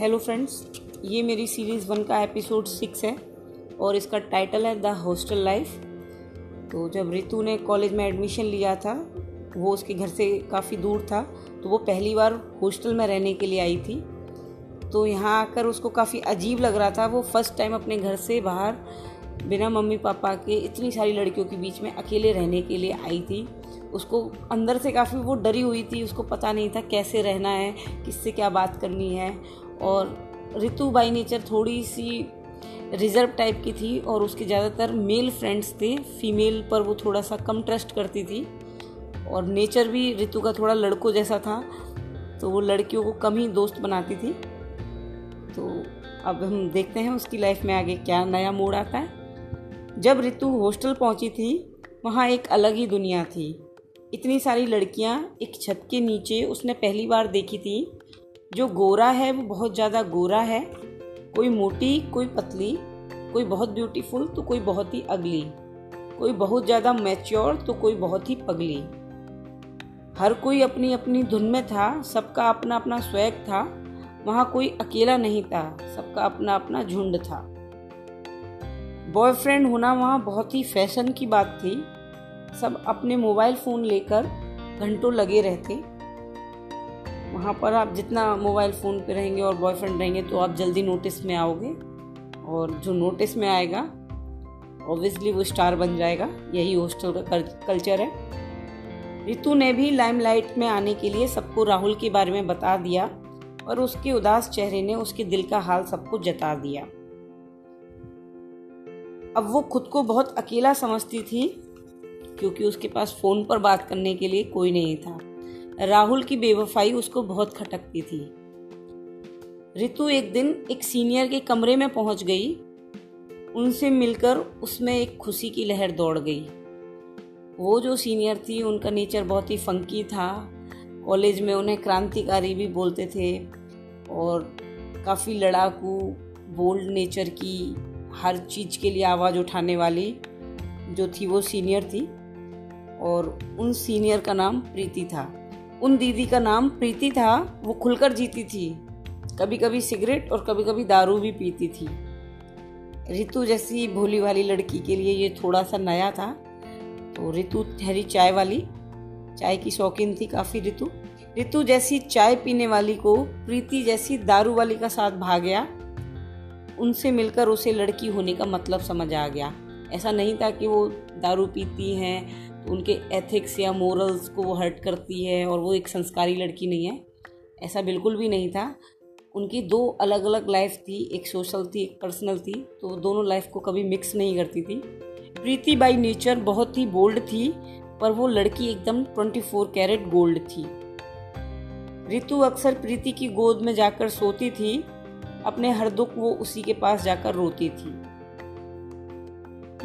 Hello friends ये मेरी series one का एपिसोड सिक्स है और इसका टाइटल है द हॉस्टल लाइफ तो जब रितु ने कॉलेज में एडमिशन लिया था, वो उसके घर से काफ़ी दूर था तो वो पहली बार हॉस्टल में रहने के लिए आई थी। तो यहाँ आकर उसको काफ़ी अजीब लग रहा था, वो फ़र्स्ट टाइम अपने घर से बाहर बिना मम्मी पापा के इतनी सारी लड़कियों के बीच में अकेले रहने के लिए आई थी। उसको अंदर से काफ़ी वो डरी हुई थी, उसको पता नहीं था कैसे रहना है, किससे क्या बात करनी है और ऋतु बाई नेचर थोड़ी सी रिज़र्व टाइप की थी और उसके ज़्यादातर मेल फ्रेंड्स थे। फीमेल पर वो थोड़ा सा कम ट्रस्ट करती थी। और नेचर भी ऋतु का थोड़ा लड़कों जैसा था तो वो लड़कियों को कम ही दोस्त बनाती थी। तो अब हम देखते हैं उसकी लाइफ में आगे क्या नया मोड़ आता है। जब ऋतु हॉस्टल पहुँची थी, वहाँ एक अलग ही दुनिया थी। इतनी सारी लड़कियाँ एक छत के नीचे उसने पहली बार देखी थी जो गोरा है, वो बहुत ज़्यादा गोरा है। कोई मोटी, कोई पतली, कोई बहुत ब्यूटीफुल तो कोई बहुत ही अगली। कोई बहुत ज़्यादा मैच्योर तो कोई बहुत ही पगली। हर कोई अपनी अपनी धुन में था, सबका अपना अपना स्वैग था। वहाँ कोई अकेला नहीं था, सबका अपना अपना झुंड था। बॉयफ्रेंड होना वहाँ बहुत ही फ़ैशन की बात थी। सब अपने मोबाइल फ़ोन लेकर घंटों लगे रहते। वहाँ पर आप जितना मोबाइल फ़ोन पे रहेंगे और बॉयफ्रेंड रहेंगे तो आप जल्दी नोटिस में आओगे और जो नोटिस में आएगा ऑब्वियसली वो स्टार बन जाएगा। यही हॉस्टल का कल्चर है। रितु ने भी लाइमलाइट में आने के लिए सबको राहुल के बारे में बता दिया और उसके उदास चेहरे ने उसके दिल का हाल सबको जता दिया। अब वो खुद को बहुत अकेला समझती थी, क्योंकि उसके पास फ़ोन पर बात करने के लिए कोई नहीं था। राहुल की बेवफाई उसको बहुत खटकती थी। रितु एक दिन एक सीनियर के कमरे में पहुँच गई। उनसे मिलकर उसमें एक खुशी की लहर दौड़ गई। वो जो सीनियर थी, उनका नेचर बहुत ही फंकी था। कॉलेज में उन्हें क्रांतिकारी भी बोलते थे और काफ़ी लड़ाकू, बोल्ड नेचर की हर चीज़ के लिए आवाज़ उठाने वाली जो थी वो सीनियर थी और उन सीनियर का नाम प्रीति था। उन दीदी का नाम प्रीति था, वो खुलकर जीती थी। कभी कभी सिगरेट और कभी कभी दारू भी पीती थी। रितु जैसी भोली वाली लड़की के लिए ये थोड़ा सा नया था। तो रितु, ठहरी चाय वाली। चाय की शौकीन थी काफ़ी रितु। रितु जैसी चाय पीने वाली को प्रीति जैसी दारू वाली का साथ भाग गया। उनसे मिलकर उसे लड़की होने का मतलब समझ आ गया। ऐसा नहीं था कि वो दारू पीती हैं उनके एथिक्स या मोरल्स को वो हर्ट करती है और वो एक संस्कारी लड़की नहीं है, ऐसा बिल्कुल भी नहीं था। उनकी दो अलग अलग लाइफ थी, एक सोशल थी, एक पर्सनल थी तो दोनों लाइफ को कभी मिक्स नहीं करती थी। प्रीति बाई नेचर बहुत ही बोल्ड थी, पर वो लड़की एकदम 24 कैरेट गोल्ड थी। रितु अक्सर प्रीति की गोद में जाकर सोती थी, अपने हर दुख वो उसी के पास जाकर रोती थी।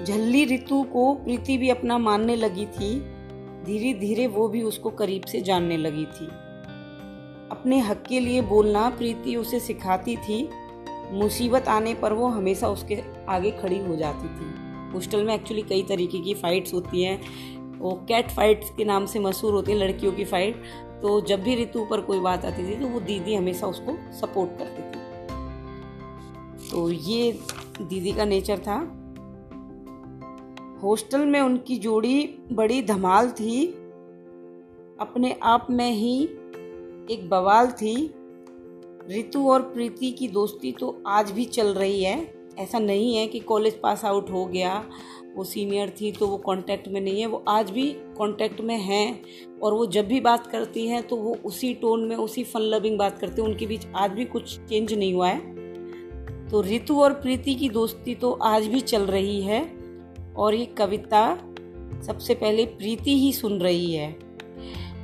झल्ली ऋतु को प्रीति भी अपना मानने लगी थी। धीरे धीरे वो भी उसको करीब से जानने लगी थी। अपने हक के लिए बोलना प्रीति उसे सिखाती थी। मुसीबत आने पर वो हमेशा उसके आगे खड़ी हो जाती थी। हॉस्टल में एक्चुअली कई तरीके की फ़ाइट्स होती हैं। वो कैट फाइट्स के नाम से मशहूर होती है, लड़कियों की फ़ाइट तो जब भी ऋतु पर कोई बात आती थी तो वो दीदी हमेशा उसको सपोर्ट करती थी। तो ये दीदी का नेचर था। हॉस्टल में उनकी जोड़ी बड़ी धमाल थी। अपने आप में ही एक बवाल थी। रितु और प्रीति की दोस्ती तो आज भी चल रही है। ऐसा नहीं है कि कॉलेज पास आउट हो गया, वो सीनियर थी तो वो कांटेक्ट में नहीं है, वो आज भी कांटेक्ट में हैं। और वो जब भी बात करती हैं तो वो उसी टोन में, उसी फन लविंग बात करते हैं। उनके बीच आज भी कुछ चेंज नहीं हुआ है। तो रितु और प्रीति की दोस्ती तो आज भी चल रही है। और ये कविता सबसे पहले प्रीति ही सुन रही है।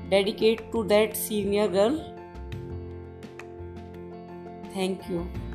Dedicate to that senior girl thank you